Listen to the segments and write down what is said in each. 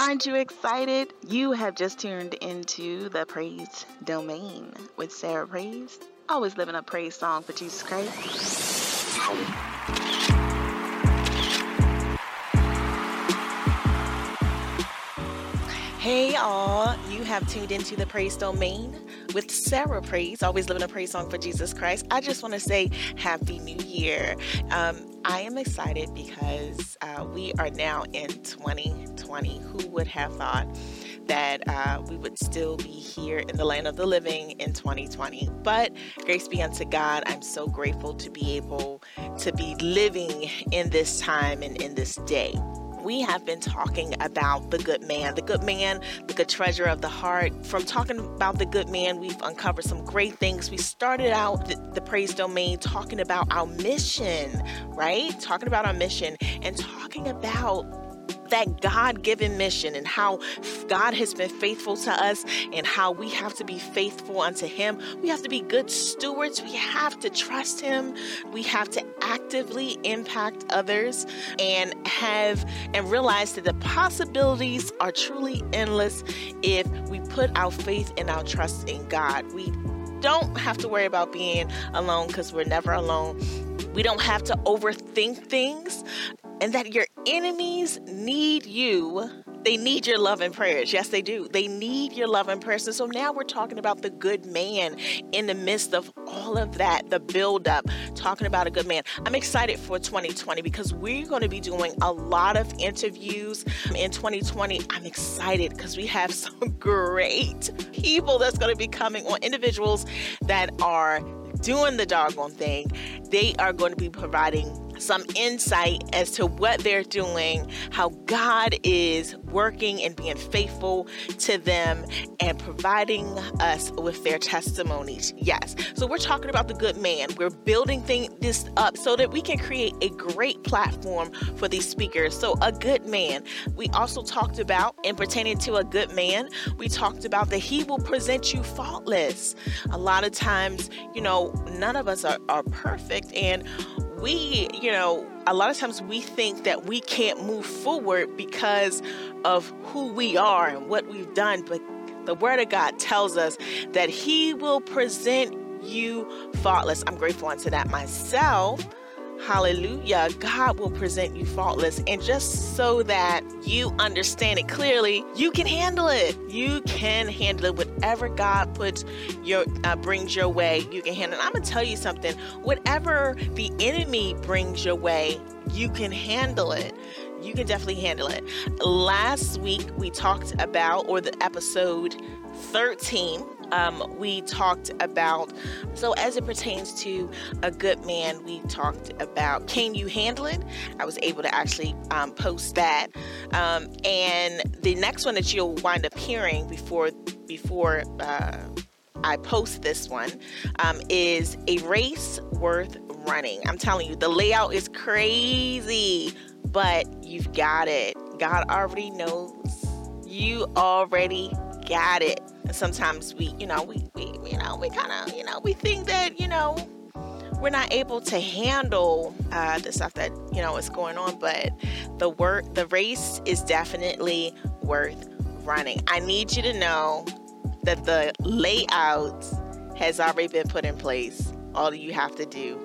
Aren't you excited? You have just tuned into the Praise Domain with Sarah Praise. Always living a praise song for Jesus Christ. Hey, all, you have tuned into the Praise Domain with Sarah Praise, always living a praise song for Jesus Christ. I just want to say Happy New Year. Um, I am excited because uh, we are now in 2020. Who would have thought that uh, we would still be here in the land of the living in 2020? But grace be unto God. I'm so grateful to be able to be living in this time and in this day we have been talking about the good man, the good man, the good treasure of the heart. From talking about the good man, we've uncovered some great things. We started out the, the praise domain talking about our mission, right? Talking about our mission and talking about that God given mission and how God has been faithful to us and how we have to be faithful unto Him. We have to be good stewards. We have to trust Him. We have to actively impact others and have and realize that the possibilities are truly endless if we put our faith and our trust in God. We don't have to worry about being alone because we're never alone. We don't have to overthink things and that your enemies need you. They need your love and prayers. Yes, they do. They need your love and prayers. And so now we're talking about the good man in the midst of all of that, the buildup, talking about a good man. I'm excited for 2020 because we're going to be doing a lot of interviews in 2020. I'm excited because we have some great people that's going to be coming on, individuals that are doing the doggone thing. They are going to be providing some insight as to what they're doing, how God is working and being faithful to them and providing us with their testimonies. Yes. So we're talking about the good man. We're building thing, this up so that we can create a great platform for these speakers. So a good man. We also talked about, and pertaining to a good man, we talked about that he will present you faultless. A lot of times, you know, none of us are, are perfect and we, you know, a lot of times we think that we can't move forward because of who we are and what we've done, but the Word of God tells us that He will present you faultless. I'm grateful unto that myself Hallelujah. God will present you faultless. And just so that you understand it clearly, you can handle it. You can handle it. Whatever God puts your uh, brings your way, you can handle it. I'm gonna tell you something. Whatever the enemy brings your way, you can handle it you can definitely handle it. Last week we talked about, or the episode 13, um, we talked about. So, as it pertains to a good man, we talked about can you handle it? I was able to actually um, post that. Um, and the next one that you'll wind up hearing before before. Uh, I post this one um, is a race worth running. I'm telling you, the layout is crazy, but you've got it. God already knows. You already got it. And sometimes we, you know, we, we you know, we kind of, you know, we think that, you know, we're not able to handle uh, the stuff that you know is going on. But the work, the race is definitely worth running. I need you to know that the layout has already been put in place. All you have to do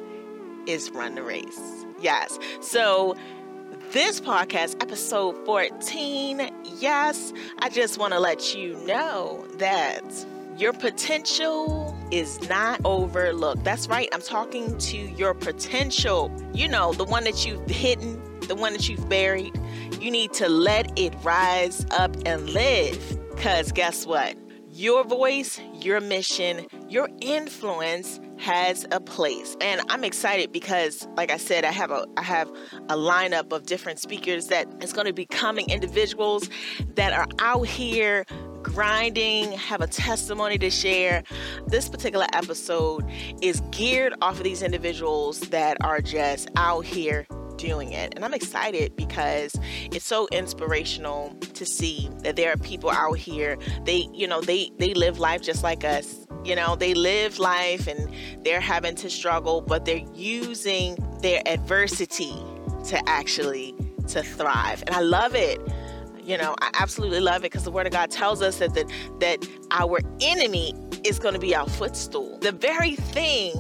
is run the race. Yes. So this podcast, episode 14. Yes, I just want to let you know that your potential is not overlooked. That's right, I'm talking to your potential. You know, the one that you've hidden, the one that you've buried. You need to let it rise up and live. Because guess what? Your voice, your mission, your influence has a place. And I'm excited because like I said, I have a I have a lineup of different speakers that is going to be coming individuals that are out here grinding, have a testimony to share. This particular episode is geared off of these individuals that are just out here doing it. And I'm excited because it's so inspirational to see that there are people out here. They, you know, they they live life just like us. You know, they live life and they're having to struggle, but they're using their adversity to actually to thrive. And I love it. You know, I absolutely love it because the Word of God tells us that that, that our enemy is going to be our footstool. The very thing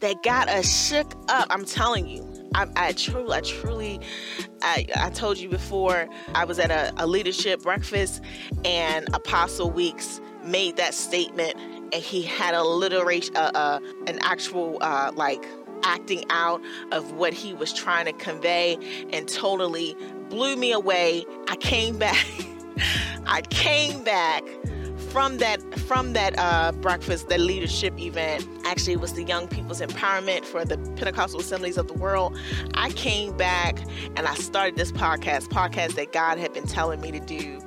that got us shook up. I'm telling you, I, I truly, I truly, I, I told you before, I was at a, a leadership breakfast and Apostle Weeks made that statement and he had a alliteration, uh, uh, an actual, uh, like, acting out of what he was trying to convey and totally blew me away. I came back. I came back from that from that uh, breakfast, that leadership event. Actually, was the Young People's Empowerment for the Pentecostal Assemblies of the World. I came back and I started this podcast, podcast that God had been telling me to do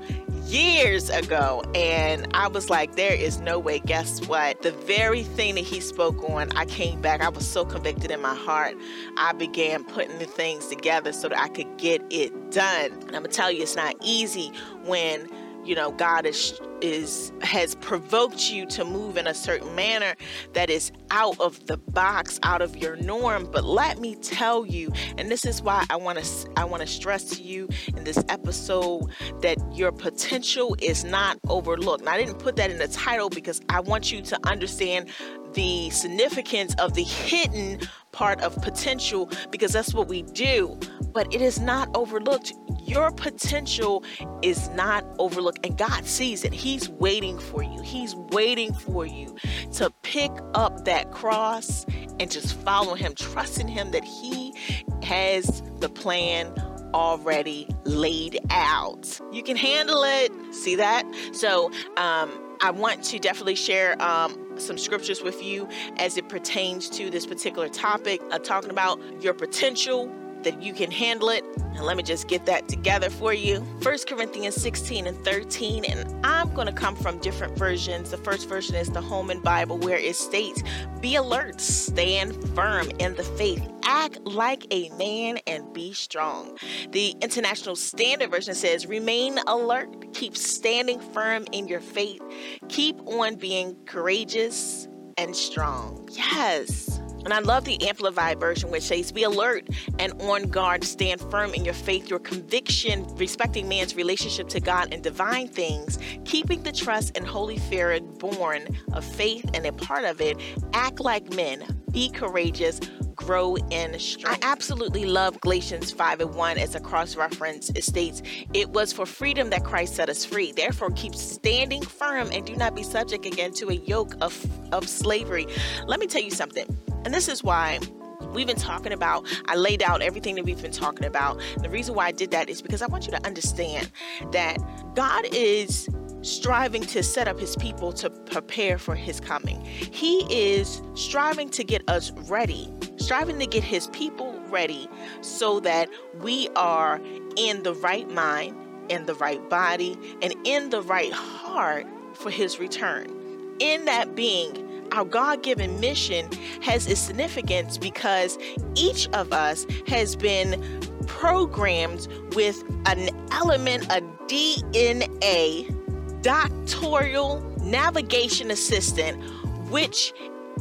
years ago. And I was like, there is no way. Guess what? The very thing that he spoke on, I came back. I was so convicted in my heart. I began putting the things together so that I could get it done. And I'm to tell you, it's not easy when you know god is is has provoked you to move in a certain manner that is out of the box out of your norm. But let me tell you and this is why i want to i want to stress to you in this episode that your potential is not overlooked. Now, i didn't put that in the title because i want you to understand the significance of the hidden part of potential because that's what we do but it is not overlooked your potential is not overlooked, and God sees it. He's waiting for you. He's waiting for you to pick up that cross and just follow Him, trusting Him that He has the plan already laid out. You can handle it. See that? So, um, I want to definitely share um, some scriptures with you as it pertains to this particular topic, uh, talking about your potential that you can handle it. And let me just get that together for you. 1 Corinthians 16 and 13. And I'm going to come from different versions. The first version is the Holman Bible, where it states, Be alert, stand firm in the faith, act like a man, and be strong. The International Standard Version says, Remain alert, keep standing firm in your faith, keep on being courageous and strong. Yes. And I love the Amplified version, which says, Be alert and on guard, stand firm in your faith, your conviction, respecting man's relationship to God and divine things, keeping the trust and holy fear born of faith and a part of it, act like men, be courageous, grow in strength. I absolutely love Galatians 5 and 1 as a cross reference. It states, It was for freedom that Christ set us free. Therefore, keep standing firm and do not be subject again to a yoke of, of slavery. Let me tell you something and this is why we've been talking about, I laid out everything that we've been talking about. The reason why I did that is because I want you to understand that God is striving to set up his people to prepare for his coming. He is striving to get us ready, striving to get his people ready so that we are in the right mind, in the right body, and in the right heart for his return. In that being, our God given mission has its significance because each of us has been programmed with an element, a DNA, doctoral navigation assistant, which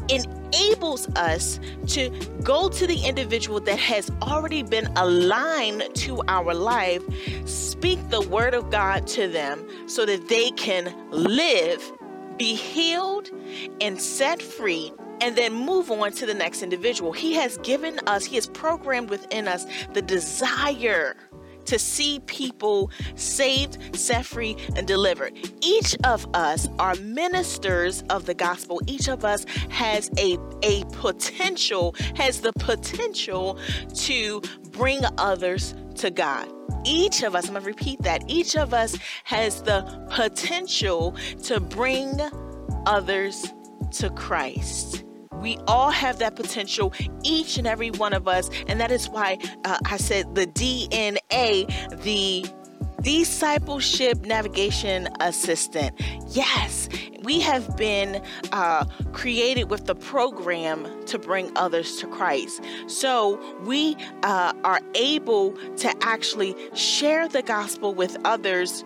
enables us to go to the individual that has already been aligned to our life, speak the word of God to them so that they can live be healed and set free and then move on to the next individual. He has given us, He has programmed within us the desire to see people saved, set free, and delivered. Each of us are ministers of the gospel. Each of us has a, a potential, has the potential to bring others to God. Each of us, I'm going to repeat that, each of us has the potential to bring others to Christ. We all have that potential, each and every one of us. And that is why uh, I said the DNA, the discipleship navigation assistant. Yes, we have been uh, created with the program to bring others to Christ. So we uh, are able to actually share the gospel with others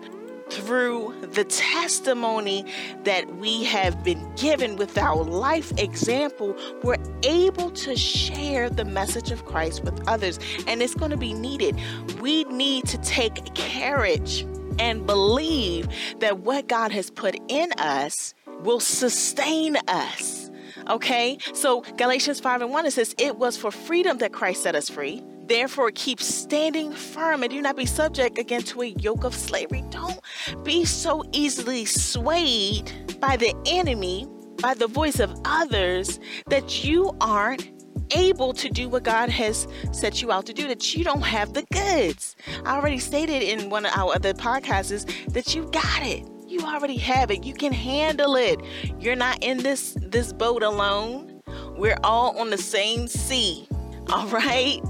through the testimony that we have been given with our life example, we're able to share the message of Christ with others. And it's going to be needed. We need to take courage and believe that what God has put in us will sustain us. Okay? So Galatians 5 and 1 it says, It was for freedom that Christ set us free. Therefore, keep standing firm and do not be subject again to a yoke of slavery. Don't be so easily swayed by the enemy, by the voice of others, that you aren't able to do what God has set you out to do, that you don't have the goods. I already stated in one of our other podcasts that you got it. You already have it. You can handle it. You're not in this this boat alone. We're all on the same sea. All right?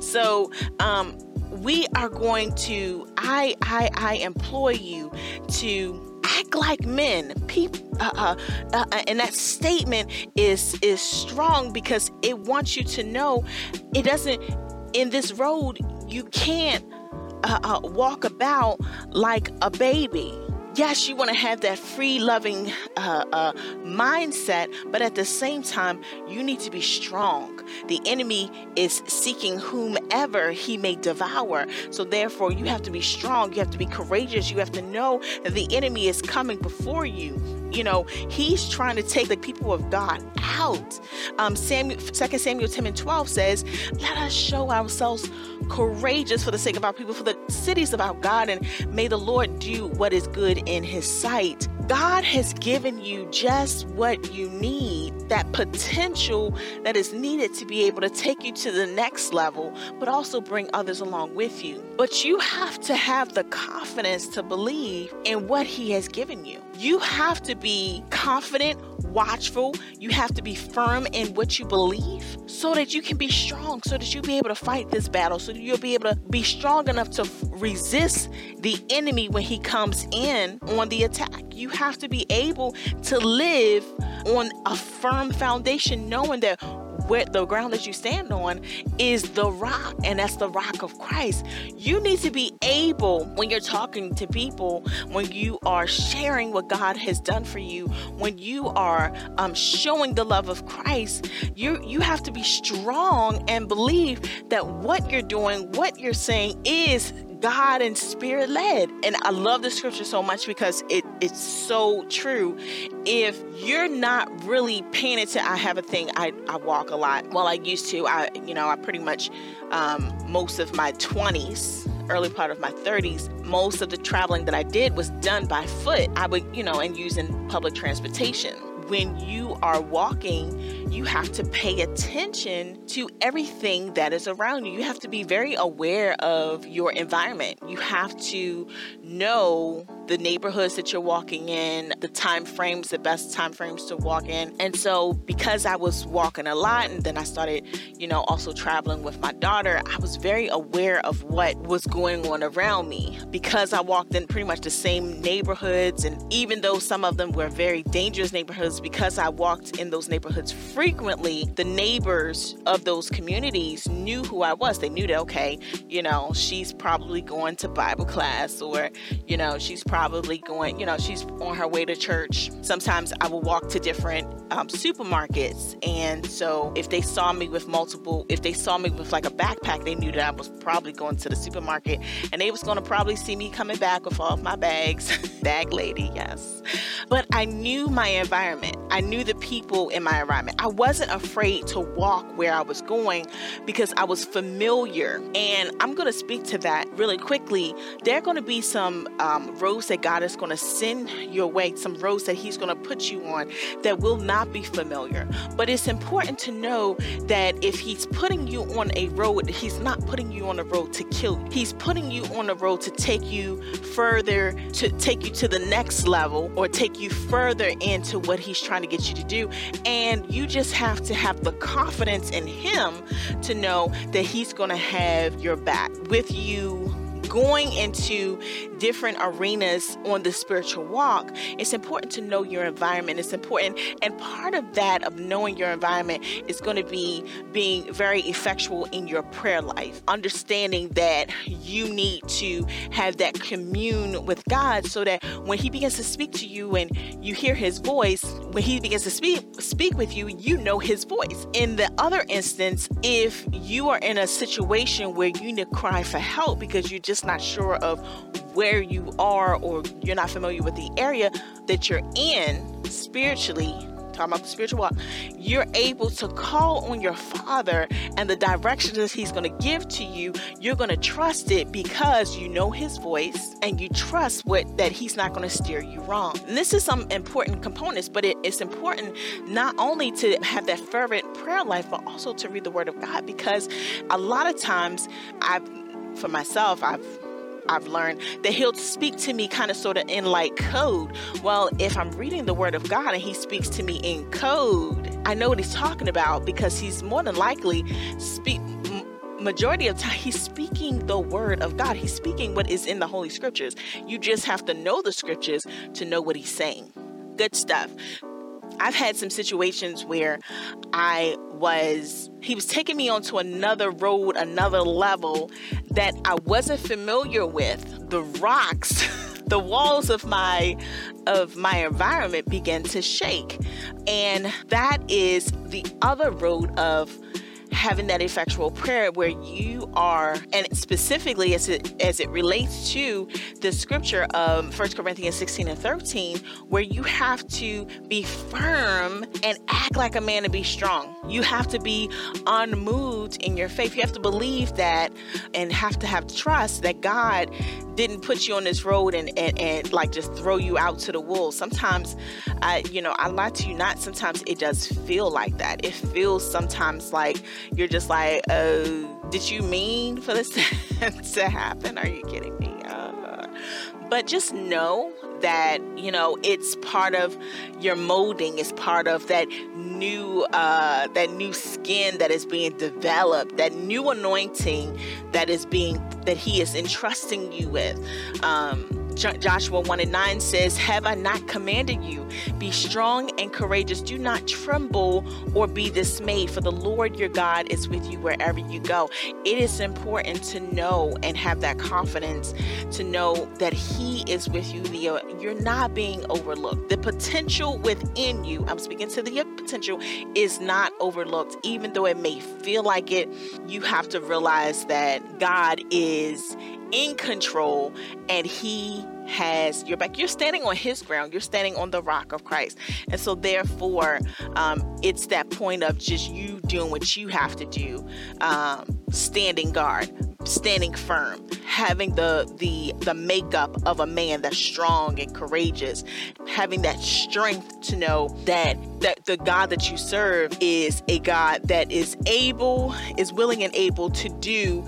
So, um we are going to I I I employ you to act like men. People, uh, uh, uh, uh, and that statement is is strong because it wants you to know it doesn't. In this road, you can't uh, uh, walk about like a baby yes, you want to have that free loving mindset, but at the same time, you need to be strong. The enemy is seeking whomever he may devour. So, therefore, you have to be strong. You have to be courageous. You have to know that the enemy is coming before you. You know, he's trying to take the people of God out. Um, Samuel, 2 Samuel 10 and 12 says, Let us show ourselves courageous for the sake of our people, for the cities of our God, and may the Lord do what is good in his sight. God has given you just what you need, that potential that is needed to be able to take you to the next level, but also bring others along with you. But you have to have the confidence to believe in what He has given you. You have to be confident, watchful. You have to be firm in what you believe so that you can be strong, so that you'll be able to fight this battle, so that you'll be able to be strong enough to resist the enemy when he comes in on the attack. You have to be able to live on a firm foundation, knowing that where the ground that you stand on is the rock, and that's the rock of Christ. You need to be able, when you're talking to people, when you are sharing what God has done for you, when you are um, showing the love of Christ, you you have to be strong and believe that what you're doing, what you're saying is God and spirit led. And I love the scripture so much because it, it's so true. If you're not really paying attention, I have a thing, I, I walk a lot. Well, I used to, I, you know, I pretty much, um, most of my 20s, early part of my 30s, most of the traveling that I did was done by foot. I would, you know, and using public transportation when you are walking, you have to pay attention to everything that is around you. You have to be very aware of your environment. You have to know the neighborhoods that you're walking in, the time frames, the best time frames to walk in. And so because I was walking a lot and then I started, you know, also traveling with my daughter, I was very aware of what was going on around me because I walked in pretty much the same neighborhoods and even though some of them were very dangerous neighborhoods because I walked in those neighborhoods frequently, the neighbors of those communities knew who I was. They knew that okay, you know, she's probably going to Bible class or, you know, she's probably going, you know, she's on her way to church. Sometimes I will walk to different um, supermarkets. And so if they saw me with multiple, if they saw me with like a backpack, they knew that I was probably going to the supermarket and they was going to probably see me coming back with all of my bags. Bag lady, yes. But I knew my environment. I knew the people in my environment. I wasn't afraid to walk where I was going because I was familiar. And I'm going to speak to that really quickly. There are going to be some um, roads that God is going to send your way, some roads that He's going to put you on that will not be familiar. But it's important to know that if He's putting you on a road, He's not putting you on a road to kill you. He's putting you on a road to take you further, to take you to the next level, or take you further into what He's trying to get you to do. And you just have to have the confidence in Him to know that He's going to have your back with you going into different arenas on the spiritual walk, it's important to know your environment. It's important. And part of that, of knowing your environment, is going to be being very effectual in your prayer life, understanding that you need to have that commune with God so that when He begins to speak to you and you hear His voice, when He begins to speak, speak with you, you know His voice. In the other instance, if you are in a situation where you need to cry for help because you're just not sure of where you are or you're not familiar with the area that you're in spiritually talking about the spiritual walk, you're able to call on your father and the directions that he's going to give to you. You're going to trust it because you know his voice and you trust what that he's not going to steer you wrong. And this is some important components, but it, it's important not only to have that fervent prayer life, but also to read the word of God because a lot of times I've for myself, I've I've learned that he'll speak to me kind of sort of in like code. Well, if I'm reading the word of God and he speaks to me in code, I know what he's talking about because he's more than likely speak majority of time he's speaking the word of God. He's speaking what is in the holy scriptures. You just have to know the scriptures to know what he's saying. Good stuff. I've had some situations where I was, he was taking me onto another road, another level that I wasn't familiar with. The rocks, the walls of my of my environment began to shake. And that is the other road of having that effectual prayer where you are and specifically as it as it relates to the scripture of 1 Corinthians 16 and 13 where you have to be firm and act like a man and be strong. You have to be unmoved in your faith. You have to believe that and have to have trust that God didn't put you on this road and, and, and like just throw you out to the wolves. Sometimes I you know, I lie to you not sometimes it does feel like that. It feels sometimes like you're just like, oh, did you mean for this to happen? Are you kidding me? Uh, but just know that you know it's part of your molding it's part of that new uh that new skin that is being developed that new anointing that is being that he is entrusting you with um Joshua 1 and 9 says, Have I not commanded you? Be strong and courageous. Do not tremble or be dismayed, for the Lord your God is with you wherever you go. It is important to know and have that confidence to know that He is with you. Leo. Uh, you're not being overlooked. The potential within you, I'm speaking to the uh, potential, is not overlooked. Even though it may feel like it, you have to realize that God is in control and he has your back. You're standing on his ground. You're standing on the rock of Christ. And so therefore, um, it's that point of just you doing what you have to do, um, standing guard, standing firm, having the the the makeup of a man that's strong and courageous, having that strength to know that that the God that you serve is a God that is able, is willing and able to do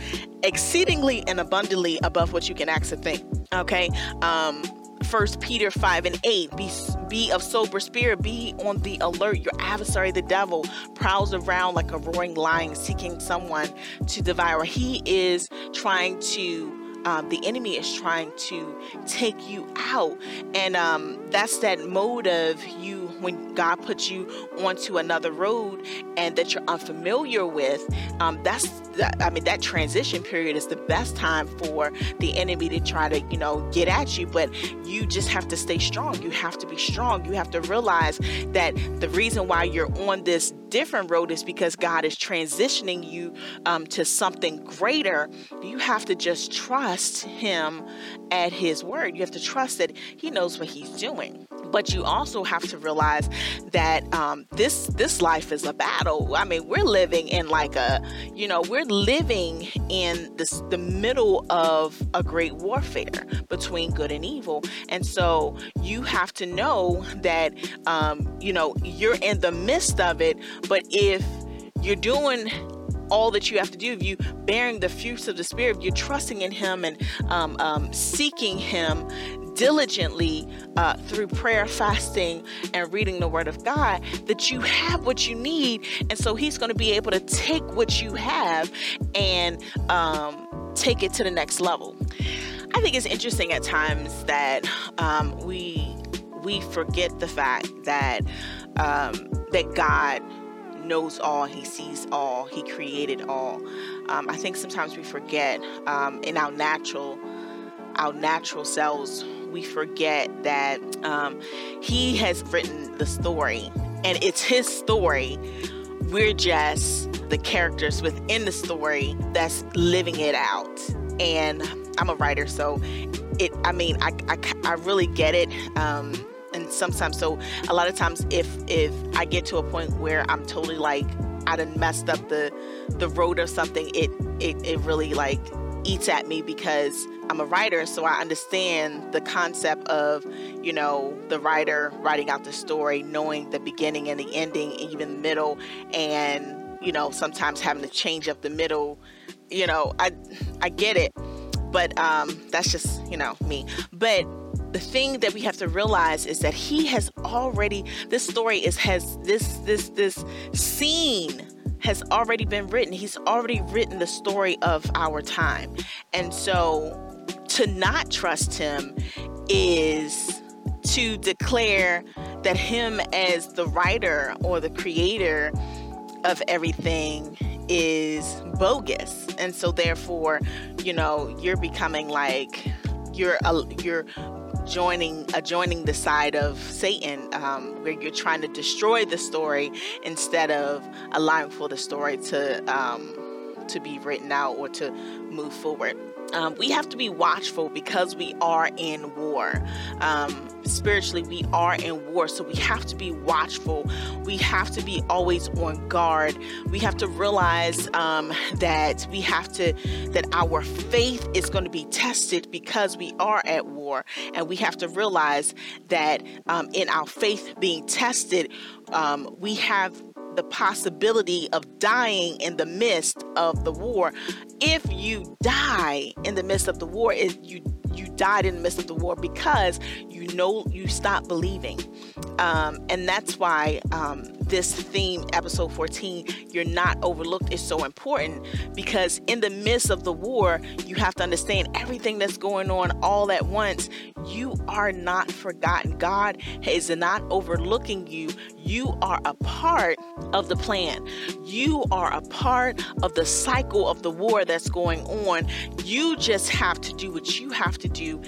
exceedingly and abundantly above what you can ask think. Okay. Um, First Peter 5 and 8. Be, be of sober spirit, be on the alert. Your adversary, the devil, prowls around like a roaring lion seeking someone to devour. He is trying to um, the enemy is trying to take you out. And um, that's that of you when God puts you onto another road and that you're unfamiliar with. Um, that's, that, I mean, that transition period is the best time for the enemy to try to, you know, get at you. But you just have to stay strong. You have to be strong. You have to realize that the reason why you're on this different road is because God is transitioning you um, to something greater. You have to just trust Him at His word. You have to trust that He knows what He's doing. But you also have to realize that um, this this life is a battle. I mean, we're living in like a, you know, we're living in this the middle of a great warfare between good and evil, and so you have to know that, um, you know, you're in the midst of it, but if you're doing all that you have to do, if you bearing the fruits of the Spirit, if you're trusting in Him and um, um, seeking Him diligently uh, through prayer, fasting, and reading the Word of God, that you have what you need. And so He's going to be able to take what you have and um, take it to the next level. I think it's interesting at times that um, we we forget the fact that um, that God knows all, He sees all, He created all. Um, I think sometimes we forget um, in our natural, our natural selves, we forget that um, He has written the story, and it's His story. We're just the characters within the story that's living it out. And I'm a writer, so it. I mean, I I, I really get it. Um, and sometimes, so a lot of times, if if I get to a point where I'm totally like I done messed up the the road or something, it it it really like eats at me because I'm a writer, so I understand the concept of, you know, the writer writing out the story, knowing the beginning and the ending, even the middle, and you know, sometimes having to change up the middle. You know, I I get it, but um, that's just you know me. But the thing that we have to realize is that he has already this story is has this this this scene has already been written. He's already written the story of our time. And so to not trust him is to declare that him as the writer or the creator of everything is bogus and so therefore you know you're becoming like you're a, you're joining adjoining the side of Satan, um, where you're trying to destroy the story instead of allowing for the story to um, to be written out or to move forward um, we have to be watchful because we are in war. Um, spiritually, we are in war, so we have to be watchful. We have to be always on guard. We have to realize um, that we have to, that our faith is going to be tested because we are at war. And we have to realize that um, in our faith being tested, um, we have the possibility of dying in the midst of the war. If you die in the midst of the war, if you you died in the midst of the war because you know you stop believing. Um, and that's why um, this theme, episode 14, You're Not Overlooked, is so important because in the midst of the war, you have to understand everything that's going on all at once. You are not forgotten. God is not overlooking you. You are a part of the plan. You are a part of the cycle of the war that's going on. You just have to do what you have to do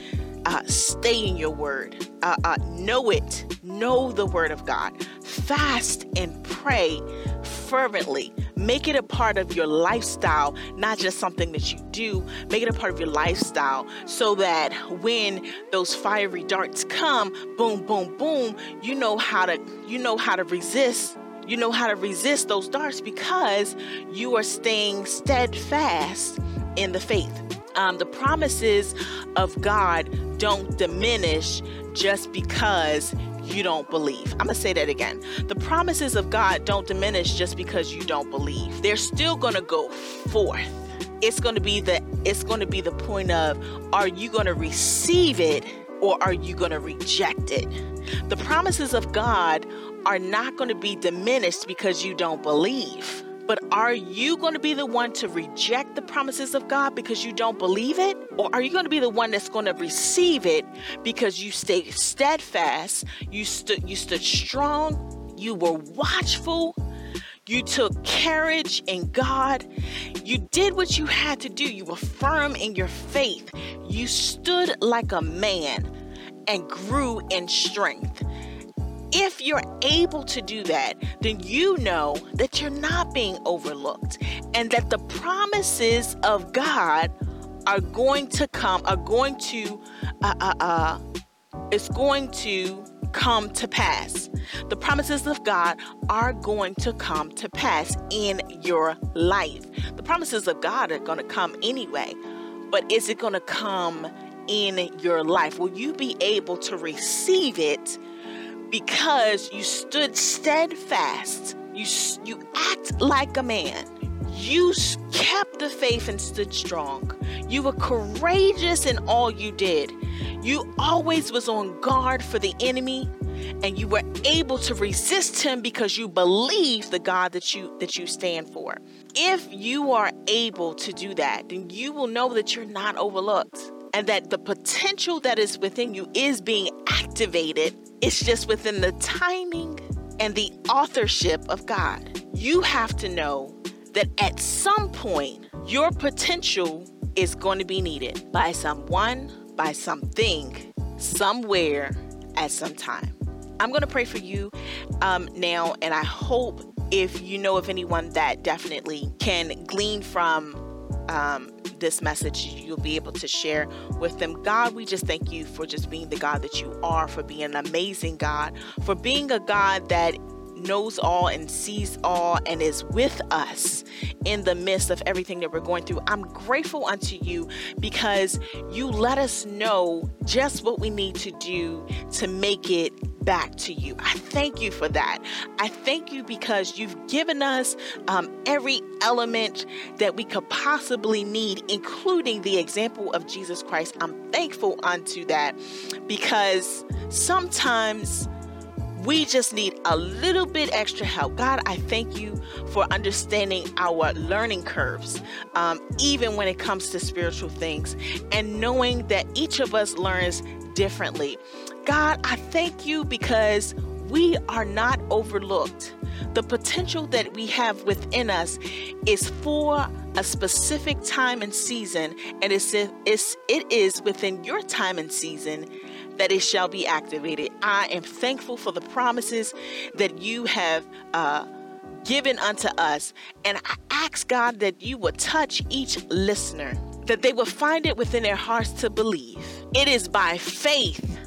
uh, stay in your word, uh, uh, know it, know the word of God, fast and pray fervently. Make it a part of your lifestyle, not just something that you do. Make it a part of your lifestyle so that when those fiery darts come, boom, boom, boom, you know how to you know how to resist you know how to resist those darts because you are staying steadfast in the faith. Um, the promises of God don't diminish just because you don't believe. I'm going to say that again. The promises of God don't diminish just because you don't believe. They're still going to go forth. It's going to be the it's going to be the point of are you going to receive it or are you going to reject it? The promises of God are not going to be diminished because you don't believe. But are you going to be the one to reject the promises of God because you don't believe it? Or are you going to be the one that's going to receive it because you stayed steadfast, you stood you stood strong, you were watchful, you took courage in God. You did what you had to do. You were firm in your faith. You stood like a man and grew in strength. If you're able to do that, then you know that you're not being overlooked and that the promises of God are going to come, are going to, uh, uh, uh, it's going to come to pass. The promises of God are going to come to pass in your life. The promises of God are going to come anyway, but is it going to come in your life? Will you be able to receive it because you stood steadfast. You, you act like a man. You kept the faith and stood strong. You were courageous in all you did. You always was on guard for the enemy and you were able to resist him because you believe the God that you that you stand for. If you are able to do that, then you will know that you're not overlooked and that the potential that is within you is being activated it's just within the timing and the authorship of God. You have to know that at some point, your potential is going to be needed by someone, by something, somewhere, at some time. I'm going to pray for you um, now, and I hope if you know of anyone that definitely can glean from um, this message, you'll be able to share with them. God, we just thank you for just being the God that you are, for being an amazing God, for being a God that knows all and sees all and is with us in the midst of everything that we're going through. I'm grateful unto you because you let us know just what we need to do to make it back to you. I thank you for that. I thank you because you've given us um, every element that we could possibly need, including the example of Jesus Christ. I'm thankful unto that because sometimes we just need a little bit extra help. God, I thank you for understanding our learning curves, um, even when it comes to spiritual things, and knowing that each of us learns differently. God, I thank you because we are not overlooked. The potential that we have within us is for a specific time and season, and it's, it's, it is within your time and season that it shall be activated. I am thankful for the promises that you have uh, given unto us. And I ask God that you would touch each listener, that they will find it within their hearts to believe. It is by faith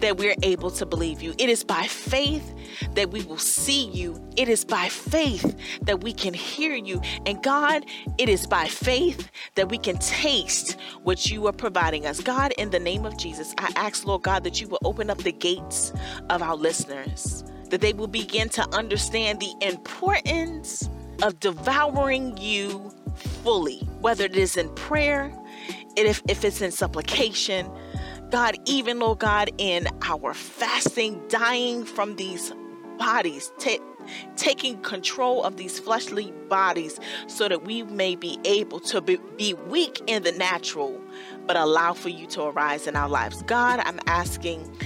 that we're able to believe you. It is by faith that we will see you. It is by faith that we can hear you. And God, it is by faith that we can taste what you are providing us. God, in the name of Jesus, I ask, Lord God, that you will open up the gates of our listeners, that they will begin to understand the importance of devouring you fully, whether it is in prayer, if, if it's in supplication, God, even, Lord God, in our fasting, dying from these bodies, t- taking control of these fleshly bodies so that we may be able to be, be weak in the natural, but allow for you to arise in our lives. God, I'm asking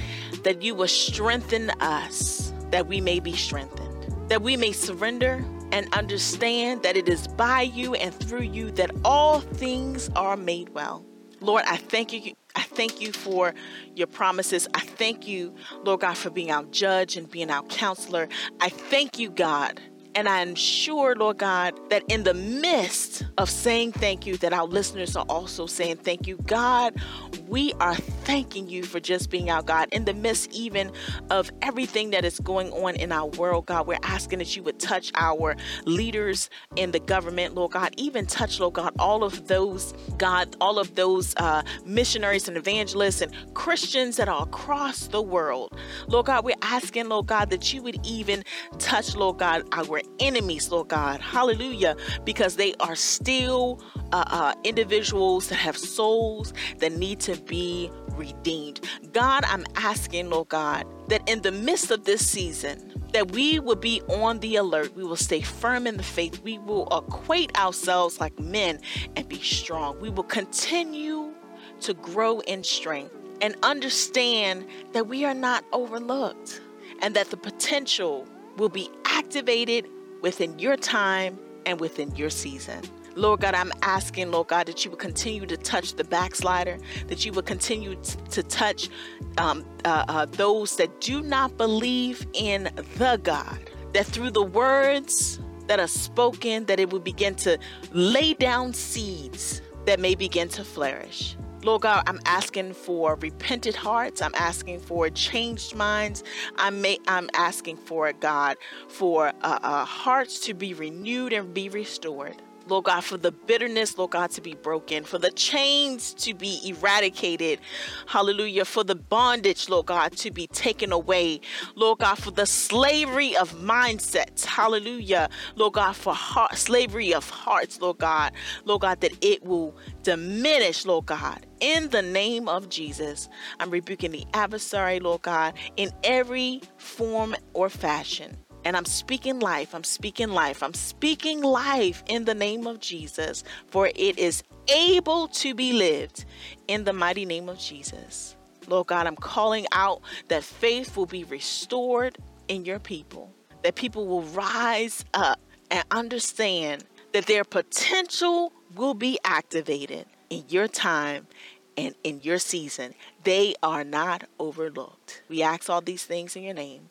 that you will strengthen us, that we may be strengthened, that we may surrender and understand that it is by you and through you that all things are made well. Lord, I thank you I thank you for your promises. I thank you, Lord God, for being our judge and being our counselor. I thank you, God, and I'm sure, Lord God, that in the midst of saying thank you, that our listeners are also saying thank you. God, we are thanking you for just being our God. In the midst, even of everything that is going on in our world, God, we're asking that you would touch our leaders in the government, Lord God, even touch, Lord God, all of those, God, all of those uh, missionaries and evangelists and Christians that are across the world. Lord God, we're asking, Lord God, that you would even touch, Lord God, our enemies, Lord God. Hallelujah. Because they are still uh, uh, individuals that have souls that need to be redeemed. God, I'm asking, Lord God, that in the midst of this season, that we will be on the alert. We will stay firm in the faith. We will acquaint ourselves like men and be strong. We will continue to grow in strength and understand that we are not overlooked and that the potential will be activated within your time and within your season. Lord God, I'm asking, Lord God, that you would continue to touch the backslider, that you would continue t- to touch um, uh, uh, those that do not believe in the God, that through the words that are spoken, that it would begin to lay down seeds that may begin to flourish. Lord God, I'm asking for repentant hearts. I'm asking for changed minds. I'm, may, I'm asking for, God, for uh, uh, hearts to be renewed and be restored. Lord God, for the bitterness, Lord God, to be broken, for the chains to be eradicated. Hallelujah. For the bondage, Lord God, to be taken away. Lord God, for the slavery of mindsets. Hallelujah. Lord God, for heart, slavery of hearts, Lord God. Lord God, that it will diminish, Lord God. In the name of Jesus, I'm rebuking the adversary, Lord God, in every form or fashion. And I'm speaking life. I'm speaking life. I'm speaking life in the name of Jesus, for it is able to be lived in the mighty name of Jesus. Lord God, I'm calling out that faith will be restored in your people, that people will rise up and understand that their potential will be activated in your time and in your season. They are not overlooked. We ask all these things in your name.